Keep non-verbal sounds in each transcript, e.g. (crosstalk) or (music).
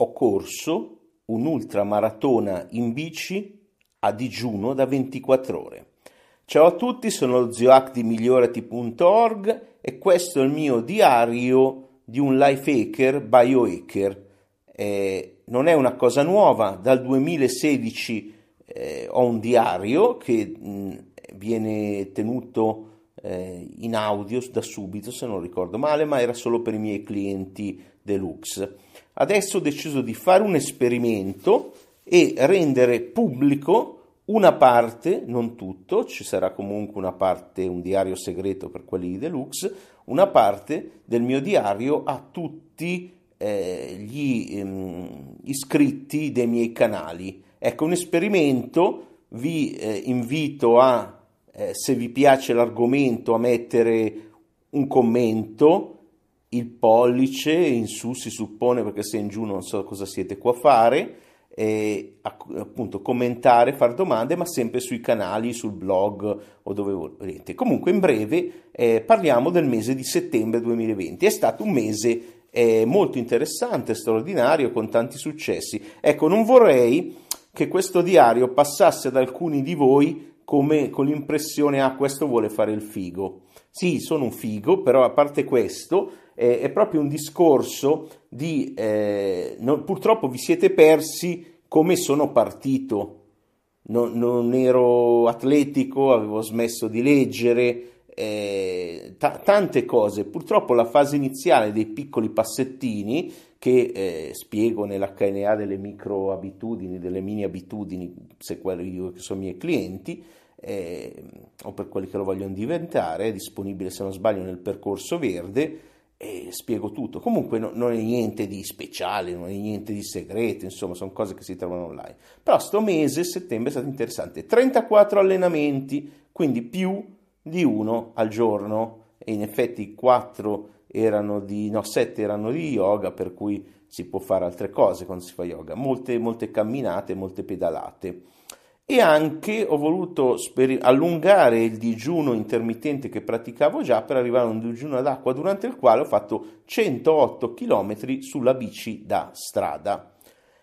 ho corso un'ultramaratona in bici a digiuno da 24 ore. Ciao a tutti, sono lo zioac di migliorati.org e questo è il mio diario di un life hacker biohacker. Eh, non è una cosa nuova, dal 2016 eh, ho un diario che mh, viene tenuto eh, in audio da subito, se non ricordo male, ma era solo per i miei clienti deluxe. Adesso ho deciso di fare un esperimento e rendere pubblico una parte, non tutto, ci sarà comunque una parte, un diario segreto per quelli di deluxe, una parte del mio diario a tutti eh, gli ehm, iscritti dei miei canali. Ecco, un esperimento, vi eh, invito a, eh, se vi piace l'argomento, a mettere un commento, il pollice in su si suppone perché se in giù non so cosa siete qua a fare, e appunto commentare, fare domande, ma sempre sui canali, sul blog o dove volete. Comunque in breve eh, parliamo del mese di settembre 2020. È stato un mese eh, molto interessante, straordinario, con tanti successi. Ecco, non vorrei che questo diario passasse ad alcuni di voi come con l'impressione, ah, questo vuole fare il figo. Sì, sono un figo, però a parte questo, eh, è proprio un discorso di, eh, no, purtroppo vi siete persi come sono partito. Non, non ero atletico, avevo smesso di leggere, eh, t- tante cose. Purtroppo la fase iniziale dei piccoli passettini che eh, spiego nell'HNA delle micro abitudini, delle mini abitudini, se quelli io che sono i miei clienti, eh, o per quelli che lo vogliono diventare, è disponibile se non sbaglio nel percorso verde e spiego tutto. Comunque no, non è niente di speciale, non è niente di segreto, insomma, sono cose che si trovano online. Però sto mese, settembre, è stato interessante. 34 allenamenti, quindi più di uno al giorno e in effetti 4 erano di, no, 7 erano di yoga, per cui si può fare altre cose quando si fa yoga. Molte, molte camminate, molte pedalate e anche ho voluto allungare il digiuno intermittente che praticavo già per arrivare a un digiuno d'acqua durante il quale ho fatto 108 km sulla bici da strada.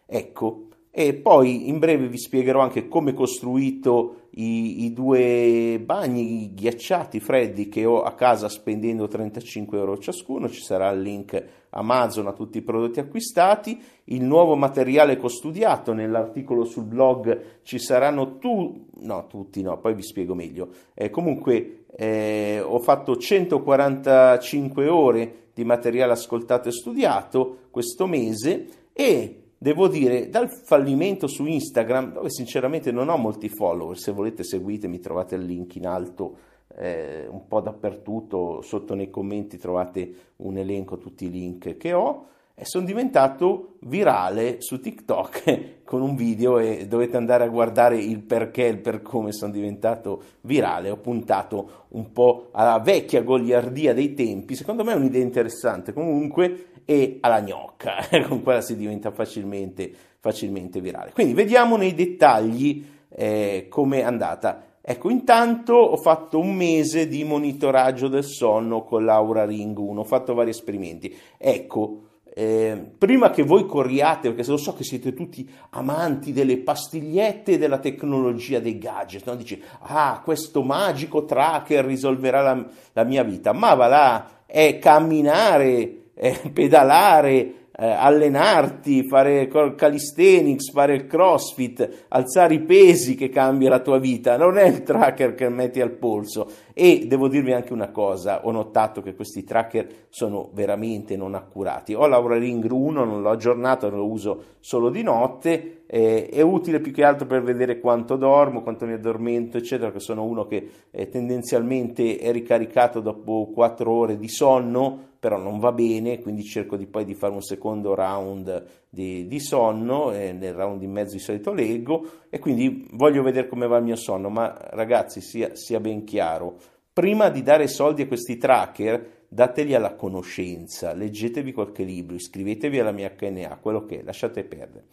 Ecco, e poi in breve vi spiegherò anche come ho costruito i, i, due bagni ghiacciati freddi che ho a casa spendendo 35 euro ciascuno. Ci sarà il link Amazon a tutti i prodotti acquistati. Il nuovo materiale che ho studiato nell'articolo sul blog ci saranno tu, no, tutti no, poi vi spiego meglio. Eh, comunque eh, ho fatto 145 ore di materiale ascoltato e studiato questo mese e devo dire, dal fallimento su Instagram, dove sinceramente non ho molti follower, se volete seguitemi, trovate il link in alto eh, un po' dappertutto, sotto nei commenti trovate un elenco, tutti i link che ho, e sono diventato virale su TikTok (laughs) con un video e dovete andare a guardare il perché, il per come sono diventato virale. Ho puntato un po' alla vecchia goliardia dei tempi, secondo me è un'idea interessante comunque e alla gnocca, (laughs) con quella si diventa facilmente, facilmente virale. Quindi vediamo nei dettagli eh, come è andata. Ecco, intanto ho fatto un mese di monitoraggio del sonno con l'Aura Ring 1, ho fatto vari esperimenti. Ecco, eh, prima che voi corriate, perché lo so che siete tutti amanti delle pastigliette e della tecnologia dei gadget, no? dici, ah, questo magico tracker risolverà la, la mia vita, ma va là, è camminare eh, pedalare, eh, allenarti, fare calisthenics, fare il crossfit, alzare i pesi che cambia la tua vita, non è il tracker che metti al polso. E devo dirvi anche una cosa, ho notato che questi tracker sono veramente non accurati. Ho l'Aura Ring 1, non l'ho aggiornato, lo uso solo di notte, eh, è utile più che altro per vedere quanto dormo, quanto mi addormento, eccetera, che sono uno che eh, tendenzialmente è ricaricato dopo 4 ore di sonno, però non va bene, quindi cerco di poi di fare un secondo round di, di sonno, nel round in mezzo di solito leggo e quindi voglio vedere come va il mio sonno, ma ragazzi sia, sia ben chiaro, prima di dare soldi a questi tracker dateli alla conoscenza, leggetevi qualche libro, iscrivetevi alla mia HNA, quello che è, lasciate perdere.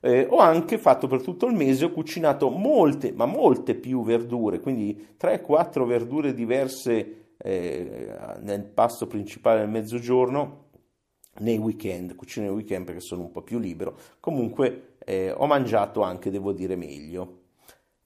Eh, ho anche fatto per tutto il mese, ho cucinato molte, ma molte più verdure, quindi 3-4 verdure diverse eh, nel pasto principale del mezzogiorno nei weekend, cucino nei weekend perché sono un po' più libero, comunque eh, ho mangiato anche, devo dire, meglio.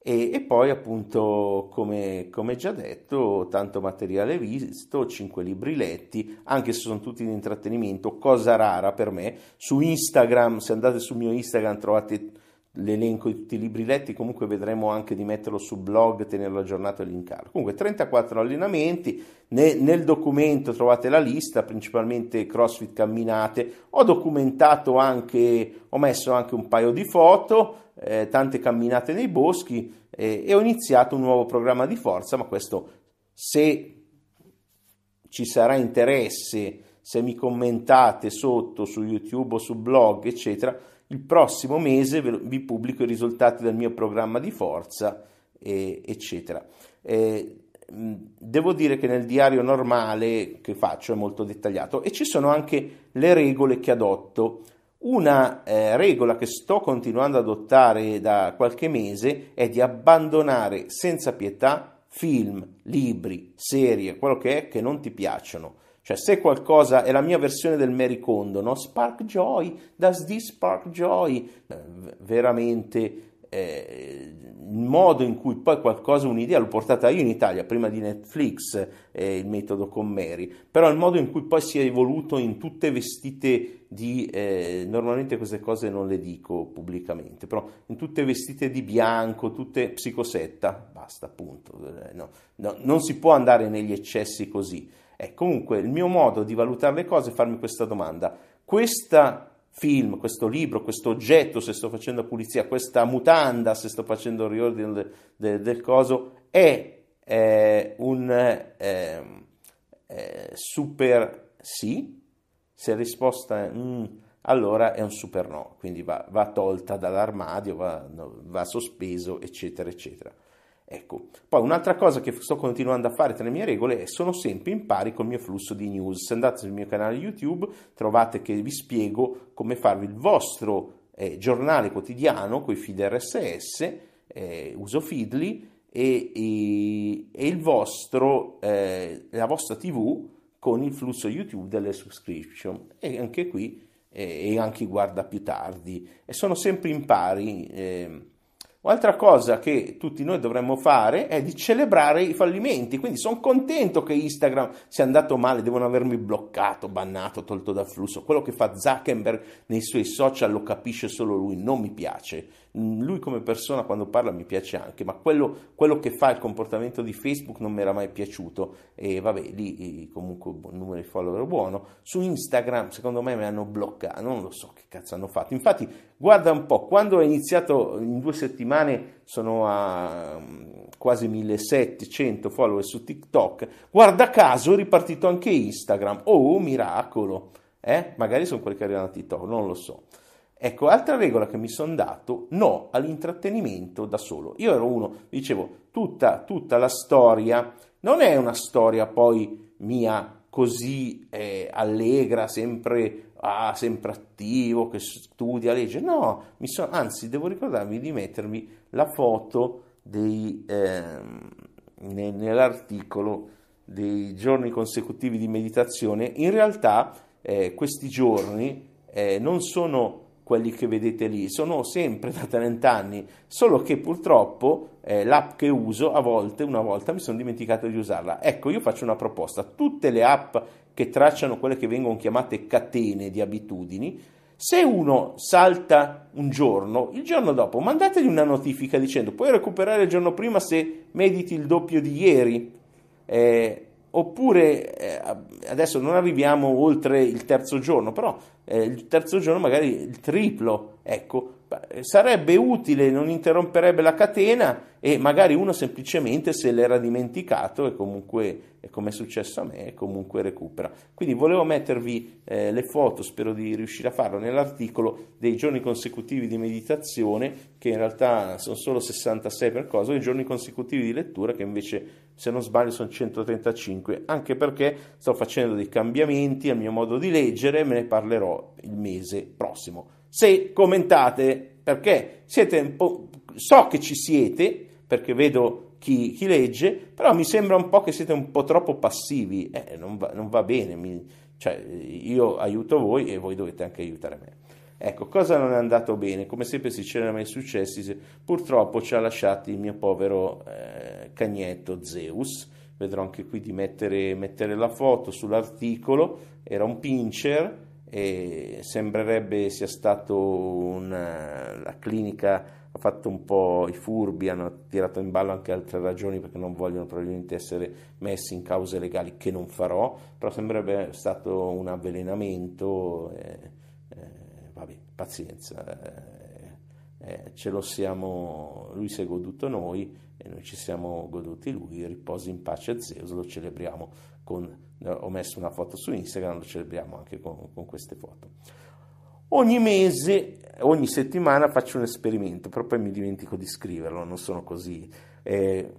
E, e poi appunto, come, come, già detto, tanto materiale visto, 5 libri letti, anche se sono tutti di intrattenimento, cosa rara per me. Su Instagram, se andate sul mio Instagram trovate l'elenco di tutti i libri letti, comunque vedremo anche di metterlo sul blog, tenerlo aggiornato e linkarlo. Comunque 34 allenamenti, ne, nel documento trovate la lista, principalmente CrossFit camminate, ho documentato anche, ho messo anche un paio di foto, eh, tante camminate nei boschi eh, e ho iniziato un nuovo programma di forza, ma questo se ci sarà interesse, se mi commentate sotto su YouTube o su blog, eccetera, il prossimo mese vi pubblico i risultati del mio programma di forza, eh, eccetera. Eh, devo dire che nel diario normale che faccio è molto dettagliato e ci sono anche le regole che adotto. Una eh, regola che sto continuando ad adottare da qualche mese è di abbandonare senza pietà film, libri, serie, quello che è che non ti piacciono cioè, se qualcosa è la mia versione del Mary Kondo, no? Spark Joy, does this spark joy? Eh, veramente eh, il modo in cui poi qualcosa, un'idea l'ho portata io in Italia, prima di Netflix, eh, il metodo con Mary, però il modo in cui poi si è evoluto in tutte vestite di, eh, normalmente queste cose non le dico pubblicamente, però in tutte vestite di bianco, tutte psicosetta, basta appunto, eh, no, no, non si può andare negli eccessi così. È comunque il mio modo di valutare le cose è farmi questa domanda. Questo film, questo libro, questo oggetto, se sto facendo pulizia, questa mutanda, se sto facendo il riordine del, del, del coso, è eh, un eh, eh, super sì? Se la risposta è mm, allora è un super no, quindi va, va tolta dall'armadio, va, va sospeso, eccetera, eccetera. Ecco, poi un'altra cosa che sto continuando a fare tra le mie regole è sono sempre in pari col mio flusso di news. Se andate sul mio canale YouTube trovate che vi spiego come farvi il vostro eh, giornale quotidiano con i feed RSS, eh, uso Feedly e, e, e vostro, eh, la vostra TV con il flusso YouTube delle subscription e anche qui eh, e anche guarda più tardi e sono sempre in pari eh, Un'altra cosa che tutti noi dovremmo fare è di celebrare i fallimenti, quindi sono contento che Instagram sia andato male, devono avermi bloccato, bannato, tolto dal flusso. Quello che fa Zuckerberg nei suoi social lo capisce solo lui, non mi piace. Mm, lui come persona quando parla mi piace anche, ma quello, quello che fa il comportamento di Facebook non mi era mai piaciuto e vabbè, lì comunque un numero di follower buono. Su Instagram secondo me mi hanno bloccato, non lo so che cazzo hanno fatto. Infatti guarda un po', quando ho iniziato in due settimane sono a mm, quasi 1700 follower su TikTok, guarda caso è ripartito anche Instagram, oh miracolo, eh? magari sono quelli che arrivano a TikTok, non lo so. Ecco, altra regola che mi sono dato, no all'intrattenimento da solo. Io ero uno, dicevo, tutta, tutta la storia non è una storia poi mia così eh, allegra, sempre, ah, sempre attivo, che studia, legge. No, so, anzi, devo ricordarmi di mettermi la foto dei, eh, nell'articolo dei giorni consecutivi di meditazione. In realtà eh, questi giorni eh, non sono quelli che vedete lì, sono sempre da 30 anni, solo che purtroppo eh, l'app che uso a volte, una volta mi sono dimenticato di usarla. Ecco, io faccio una proposta, tutte le app che tracciano quelle che vengono chiamate catene di abitudini, se uno salta un giorno, il giorno dopo mandategli una notifica dicendo puoi recuperare il giorno prima se mediti il doppio di ieri. Eh, oppure eh, adesso non arriviamo oltre il terzo giorno, però eh, il terzo giorno magari il triplo, ecco, sarebbe utile, non interromperebbe la catena e magari uno semplicemente se l'era dimenticato e comunque, come è successo a me, comunque recupera. Quindi volevo mettervi eh, le foto, spero di riuscire a farlo, nell'articolo dei giorni consecutivi di meditazione, che in realtà sono solo 66 per cosa, e i giorni consecutivi di lettura, che invece se non sbaglio sono 135, anche perché sto facendo dei cambiamenti al mio modo di leggere, me ne parlerò il mese prossimo se commentate, perché siete un po', so che ci siete, perché vedo chi, chi, legge, però mi sembra un po' che siete un po' troppo passivi, eh, non, va, non, va, bene, mi, cioè, io aiuto voi e voi dovete anche aiutare me. Ecco, cosa non è andato bene? Come sempre si c'erano mai successi, purtroppo ci ha lasciati il mio povero eh, cagnetto Zeus, vedrò anche qui di mettere, mettere la foto sull'articolo, era un pincher, e sembrerebbe sia stato una, la clinica ha fatto un po' i furbi, hanno tirato in ballo anche altre ragioni perché non vogliono probabilmente essere messi in cause legali che non farò, però sembrerebbe stato un avvelenamento, eh, eh, vabbè, pazienza, eh, eh ce lo siamo, lui si è goduto noi e noi ci siamo goduti lui, riposi in pace Zeus, lo celebriamo con ho messo una foto su Instagram, lo celebriamo anche con, con queste foto. Ogni mese, ogni settimana faccio un esperimento, però poi mi dimentico di scriverlo, non sono così. Eh,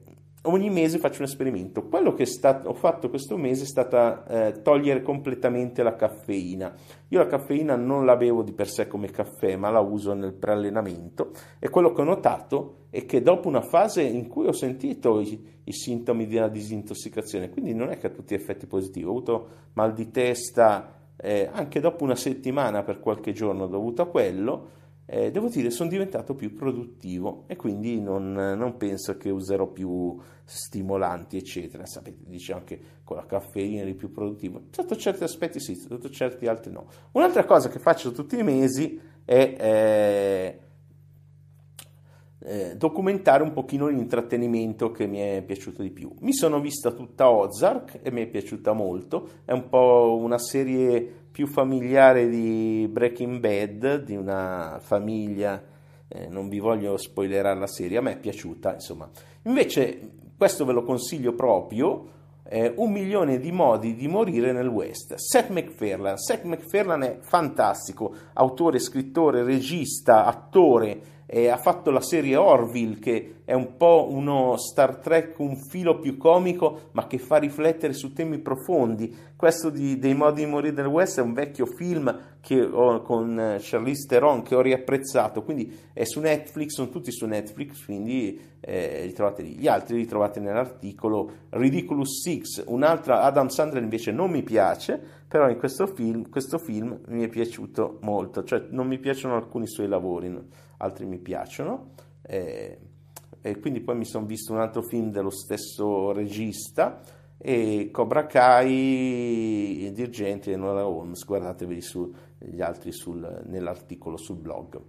ogni mese faccio un esperimento. Quello che stato, ho fatto questo mese è stata eh, togliere completamente la caffeina. Io la caffeina non la bevo di per sé come caffè, ma la uso nel preallenamento e quello che ho notato è che dopo una fase in cui ho sentito i, i sintomi della disintossicazione, quindi non è che ha tutti effetti positivi, ho avuto mal di testa eh, anche dopo una settimana per qualche giorno dovuto a quello, eh, devo dire sono diventato più produttivo e quindi non, non, penso che userò più stimolanti eccetera. Sapete dice anche con la caffeina eri più produttivo. Sotto certi aspetti sì sotto certi altri no. Un'altra cosa che faccio tutti i mesi è eh, eh, documentare un pochino l'intrattenimento che mi è piaciuto di più. Mi sono vista tutta Ozark e mi è piaciuta molto, è un po' una serie più familiare di Breaking Bad, di una famiglia, eh, non vi voglio spoilerare la serie, a me è piaciuta, insomma. Invece questo ve lo consiglio proprio, eh, Un milione di modi di morire nel West. Seth MacFarlane. Seth MacFarlane è fantastico, autore, scrittore, regista, attore, eh, ha fatto la serie Orville che è un po' uno Star Trek un filo più comico ma che fa riflettere su temi profondi. Questo di, dei modi di morire del West è un vecchio film ho, con Charlize Theron che ho riapprezzato, quindi è su Netflix, sono tutti su Netflix, quindi eh, li trovate lì. Gli altri li trovate nell'articolo Ridiculous Six, un'altra Adam Sandler invece non mi piace, però in questo film, questo film mi è piaciuto molto, cioè non mi piacciono alcuni suoi lavori. Altri mi piacciono. Eh, e quindi poi mi sono visto un altro film dello stesso regista e Cobra Kai, Dirgenti e Nora Holmes, guardatevi su, gli altri sul, nell'articolo sul blog.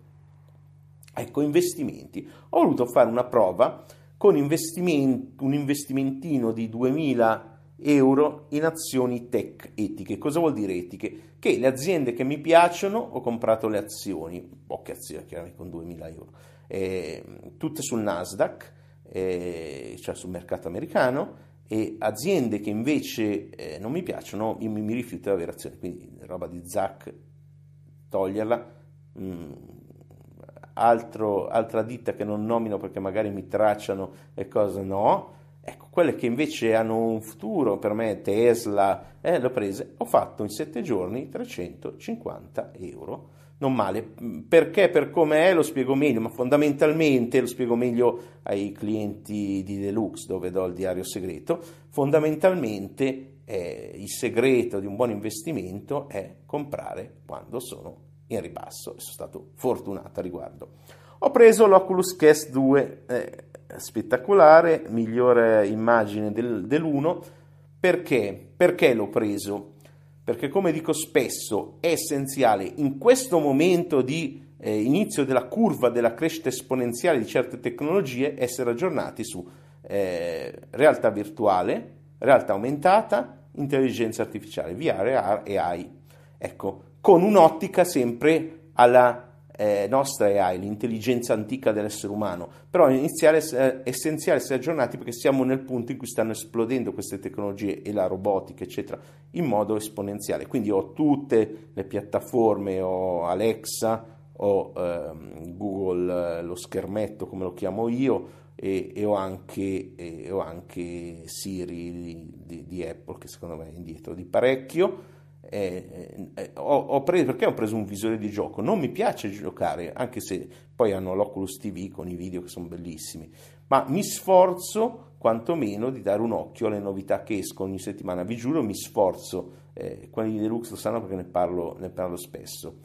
Ecco, investimenti. Ho voluto fare una prova con investimenti, un investimentino di 2000 euro in azioni tech etiche. Cosa vuol dire etiche? Che le aziende che mi piacciono ho comprato le azioni, poche azioni chiaramente con 2000 euro, eh, tutte sul Nasdaq, eh, cioè sul mercato americano, e aziende che invece eh, non mi piacciono, io mi, mi, rifiuto di avere azioni, quindi roba di Zac, toglierla. Mm, altro, altra ditta che non nomino perché magari mi tracciano e cose no, Ecco, quelle che invece hanno un futuro, per me Tesla, eh, l'ho prese, ho fatto in sette giorni 350 euro. Non male, perché per come è lo spiego meglio, ma fondamentalmente lo spiego meglio ai clienti di Deluxe dove do il diario segreto, fondamentalmente eh, il segreto di un buon investimento è comprare quando sono in ribasso e sono stato fortunato a riguardo. Ho preso l'Oculus Quest 2, eh, spettacolare, migliore immagine del, dell'1. Perché? Perché l'ho preso? Perché come dico spesso è essenziale in questo momento di eh, inizio della curva della crescita esponenziale di certe tecnologie essere aggiornati su eh, realtà virtuale, realtà aumentata, intelligenza artificiale, VR e AI. Ecco, con un'ottica sempre alla eh, nostra AI, l'intelligenza antica dell'essere umano, però è essenziale essere aggiornati perché siamo nel punto in cui stanno esplodendo queste tecnologie e la robotica, eccetera, in modo esponenziale. Quindi ho tutte le piattaforme, ho Alexa, ho ehm, Google, eh, lo schermetto come lo chiamo io, e, e, ho, anche, e ho, anche, Siri di, di, di Apple che secondo me è indietro di parecchio eh, ho, ho preso, perché ho preso un visore di gioco? Non mi piace giocare, anche se poi hanno l'Oculus TV con i video che sono bellissimi, ma mi sforzo quantomeno di dare un occhio alle novità che escono ogni settimana. Vi giuro, mi sforzo. Eh, quelli di Deluxe lo sanno perché ne parlo, ne parlo spesso.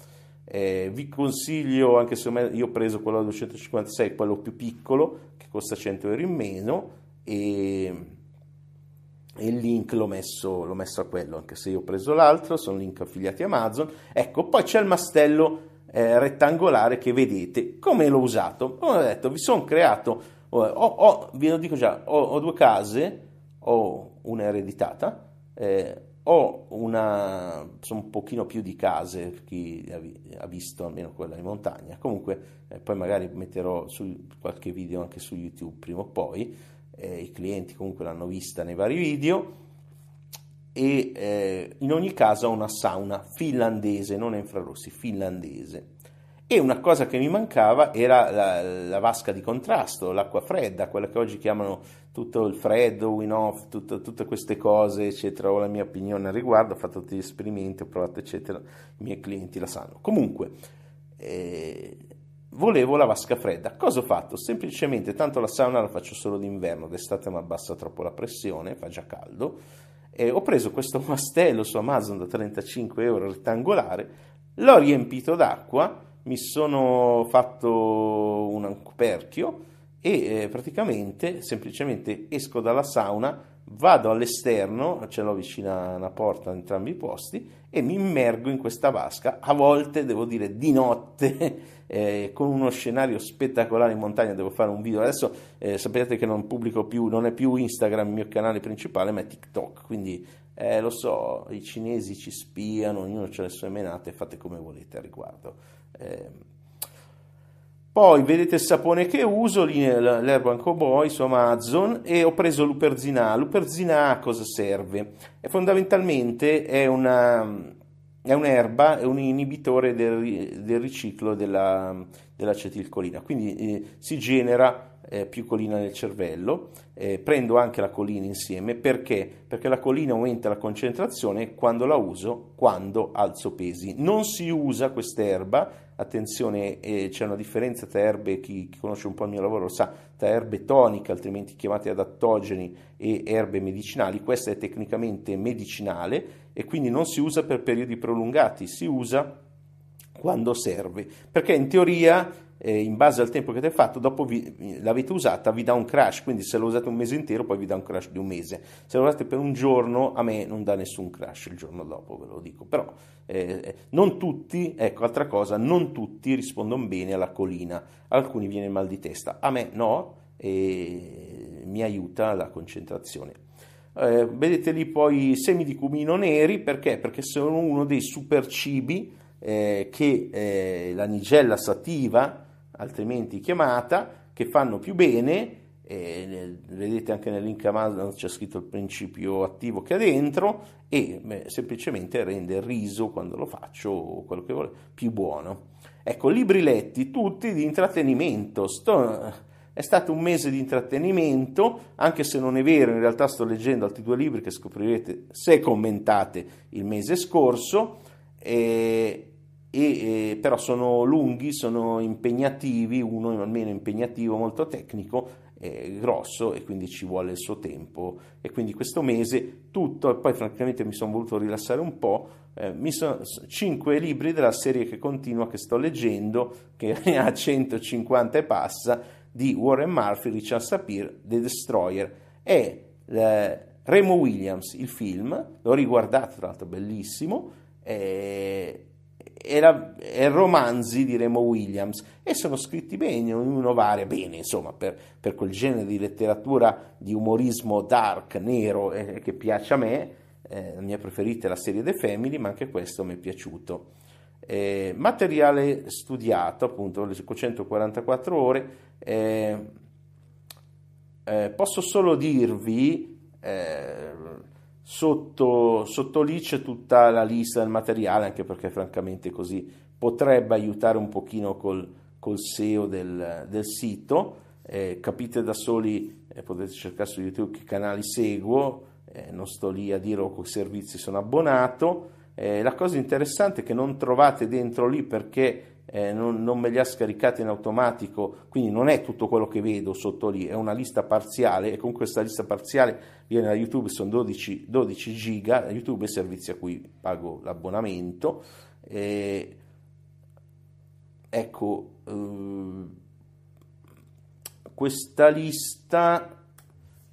Eh, vi consiglio, anche se io ho preso quello da 256, quello più piccolo, che costa 100 euro in meno, e e il link l'ho messo, l'ho messo, a quello, anche se io ho preso l'altro, sono link affiliati Amazon. Ecco, poi c'è il mastello eh, rettangolare che vedete. Come l'ho usato? Come ho detto, vi sono creato, ho, ho, vi dico già, ho, ho, due case, ho una ereditata, eh, ho una, sono un pochino più di case, per chi ha visto almeno quella in montagna. Comunque, eh, poi magari metterò su qualche video anche su YouTube prima o poi eh, i clienti comunque l'hanno vista nei vari video e eh, in ogni caso ha una sauna finlandese, non infrarossi, finlandese. E una cosa che mi mancava era la, la, vasca di contrasto, l'acqua fredda, quella che oggi chiamano tutto il freddo, win off, tutto, tutte queste cose, eccetera. Ho la mia opinione al riguardo, ho fatto tutti gli esperimenti, ho provato, eccetera. I miei clienti la sanno. Comunque, eh, volevo la vasca fredda. Cosa ho fatto? Semplicemente, tanto la sauna la faccio solo d'inverno, d'estate mi abbassa troppo la pressione, fa già caldo. E ho preso questo (laughs) mastello su Amazon da 35 euro rettangolare, l'ho riempito d'acqua, mi sono fatto un coperchio e eh, praticamente semplicemente esco dalla sauna vado all'esterno, ce l'ho vicino a una porta in entrambi i posti, e mi immergo in questa vasca, a volte devo dire di notte, (laughs) eh, con uno scenario spettacolare in montagna, devo fare un video, adesso eh, sapete che non pubblico più, non è più Instagram il mio canale principale, ma è TikTok, quindi eh, lo so, i cinesi ci spiano, ognuno ha le sue menate, fate come volete a riguardo. Poi vedete il sapone che uso, l'Urban Cowboy su Amazon e ho preso l'Uperzina. L'Uperzina a cosa serve? È fondamentalmente è, una, è un'erba, è un inibitore del, del riciclo della, dell'acetilcolina, quindi eh, si genera eh, più colina nel cervello, eh, prendo anche la colina insieme perché? Perché la colina aumenta la concentrazione quando la uso, quando alzo pesi. Non si usa quest'erba attenzione, eh, c'è una differenza tra erbe, chi, chi, conosce un po' il mio lavoro lo sa, tra erbe toniche, altrimenti chiamate adattogeni, e erbe medicinali. Questa è tecnicamente medicinale e quindi non si usa per periodi prolungati, si usa quando serve, perché in teoria eh, in base al tempo che è fatto, dopo vi, l'avete usata, vi dà un crash, quindi se lo usate un mese intero poi vi dà un crash di un mese, se lo usate per un giorno a me non dà nessun crash il giorno dopo, ve lo dico, però eh, non tutti, ecco altra cosa, non tutti rispondono bene alla colina, alcuni viene mal di testa, a me no, e mi aiuta la concentrazione. Eh, vedete lì poi i semi di cumino neri perché? Perché sono uno dei super cibi eh, che eh, la nigella sativa altrimenti chiamata, che fanno più bene, eh, vedete anche nel link Amazon c'è scritto il principio attivo che ha dentro e beh, semplicemente rende il riso quando lo faccio o quello che vuole più buono. Ecco, libri letti tutti di intrattenimento. Sto, è stato un mese di intrattenimento, anche se non è vero, in realtà sto leggendo altri due libri che scoprirete se commentate il mese scorso. E, e, eh, però sono lunghi, sono impegnativi, uno almeno impegnativo, molto tecnico, eh, grosso e quindi ci vuole il suo tempo. E quindi questo mese tutto, e poi francamente mi sono voluto rilassare un po', eh, mi sono cinque libri della serie che continua che sto leggendo, che (laughs) ha 150 e passa, di Warren Murphy, Richard Sapir, The Destroyer, e eh, Remo Williams, il film, l'ho riguardato tra l'altro bellissimo, eh, era, era romanzi di Remo Williams e sono scritti bene, ognuno varia bene, insomma, per, per quel genere di letteratura di umorismo dark, nero, eh, che piace a me, eh, la mia preferita è la serie The Family, ma anche questo mi è piaciuto. Eh, materiale studiato, appunto, le 544 ore, eh, eh, posso solo dirvi eh, Sotto, sotto lì c'è tutta la lista del materiale, anche perché francamente così potrebbe aiutare un pochino col, col SEO del, del sito. Eh, capite da soli, eh, potete cercare su YouTube che canali seguo, eh, non sto lì a dire a quali servizi sono abbonato. Eh, la cosa interessante è che non trovate dentro lì perché eh, non, non, me li ha scaricati in automatico, quindi non è tutto quello che vedo sotto lì, è una lista parziale e con questa lista parziale viene da YouTube, sono 12, 12 giga, YouTube è servizio a cui pago l'abbonamento. Eh, ecco, eh, questa lista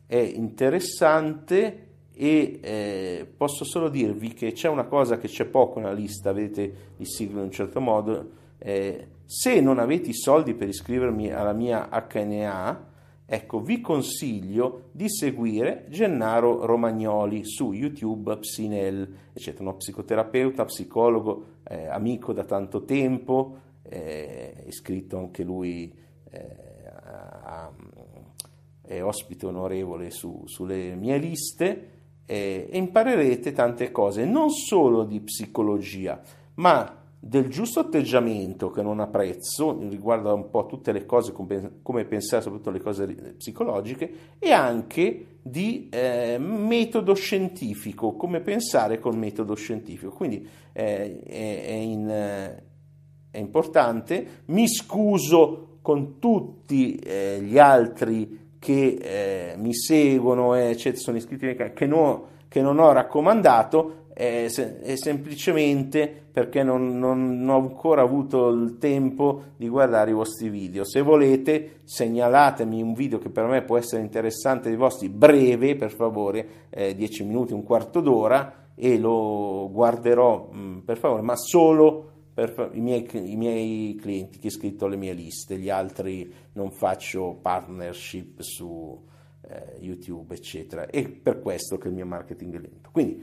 è interessante e eh, posso solo dirvi che c'è una cosa che c'è poco nella lista, vedete il siglo in un certo modo, eh, se non avete i soldi per iscrivermi alla mia HNA, ecco, vi consiglio di seguire Gennaro Romagnoli su YouTube, Psinel, eccetera, uno psicoterapeuta, psicologo, eh, amico da tanto tempo, eh, iscritto anche lui, eh, a, è ospite onorevole su, sulle mie liste eh, e imparerete tante cose, non solo di psicologia, ma del giusto atteggiamento che non ha prezzo, riguarda un po' tutte le cose, come pensare soprattutto alle cose psicologiche, e anche di eh, metodo scientifico, come pensare col metodo scientifico. Quindi eh, è, in, è, importante. Mi scuso con tutti eh, gli altri che eh, mi seguono, eccetera, sono iscritti che, no, che non ho raccomandato è, è semplicemente perché non, non, non, ho ancora avuto il tempo di guardare i vostri video. Se volete, segnalatemi un video che per me può essere interessante dei vostri, breve per favore, eh, 10 minuti, un quarto d'ora, e lo guarderò mh, mm, per favore, ma solo per i miei, i miei clienti che ho iscritto alle mie liste, gli altri non faccio partnership su eh, YouTube, eccetera. E per questo che il mio marketing è lento. Quindi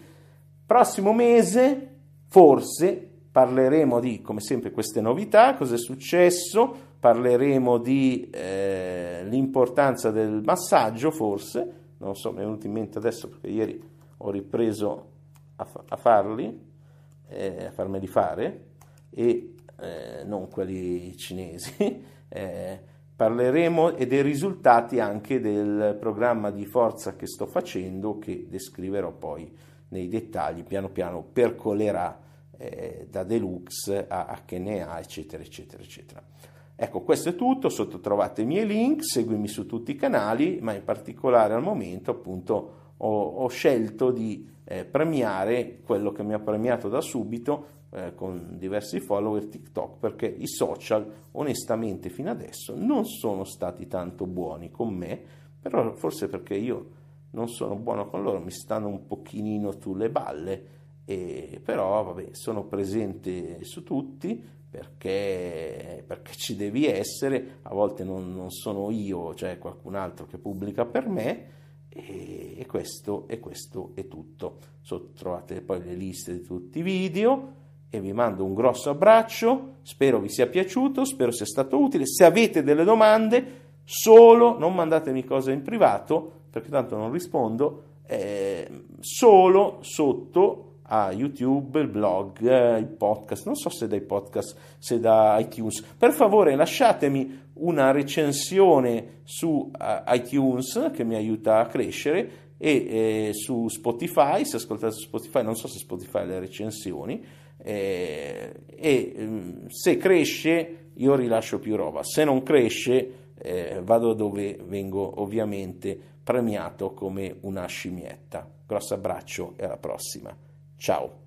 Prossimo mese, forse, parleremo di, come sempre, queste novità, cosa è successo, parleremo di eh, l'importanza del massaggio, forse, non so, mi è venuto in mente adesso perché ieri ho ripreso a, fa- a farli, eh, a farmeli fare, e eh, non quelli cinesi. (laughs) Eh, parleremo e dei risultati anche del programma di forza che sto facendo, che descriverò poi nei dettagli, piano piano percolerà eh, da deluxe a HNA, eccetera, eccetera, eccetera. Ecco, questo è tutto, sotto trovate i miei link, seguimi su tutti i canali, ma in particolare al momento appunto ho, ho scelto di eh, premiare quello che mi ha premiato da subito eh, con diversi follower TikTok perché i social onestamente fino adesso non sono stati tanto buoni con me, però forse perché io non sono buono con loro, mi stanno un pochino sulle balle, e, però vabbè, sono presente su tutti perché, perché ci devi essere, a volte non, non, sono io, cioè qualcun altro che pubblica per me. E, e, questo, e questo è tutto. So, trovate poi le liste di tutti i video e vi mando un grosso abbraccio, spero vi sia piaciuto, spero sia stato utile. Se avete delle domande, solo non mandatemi cose in privato, perché tanto non rispondo, eh, solo sotto a YouTube, il blog, eh, il podcast, non so se dai podcast, se da iTunes. Per favore lasciatemi una recensione su uh, iTunes che mi aiuta a crescere e eh, su Spotify, se ascoltate su Spotify, non so se Spotify ha le recensioni, eh, e mm, se cresce io rilascio più roba, se non cresce eh, vado dove vengo ovviamente premiato come una scimmietta. Grosso abbraccio e alla prossima. Ciao.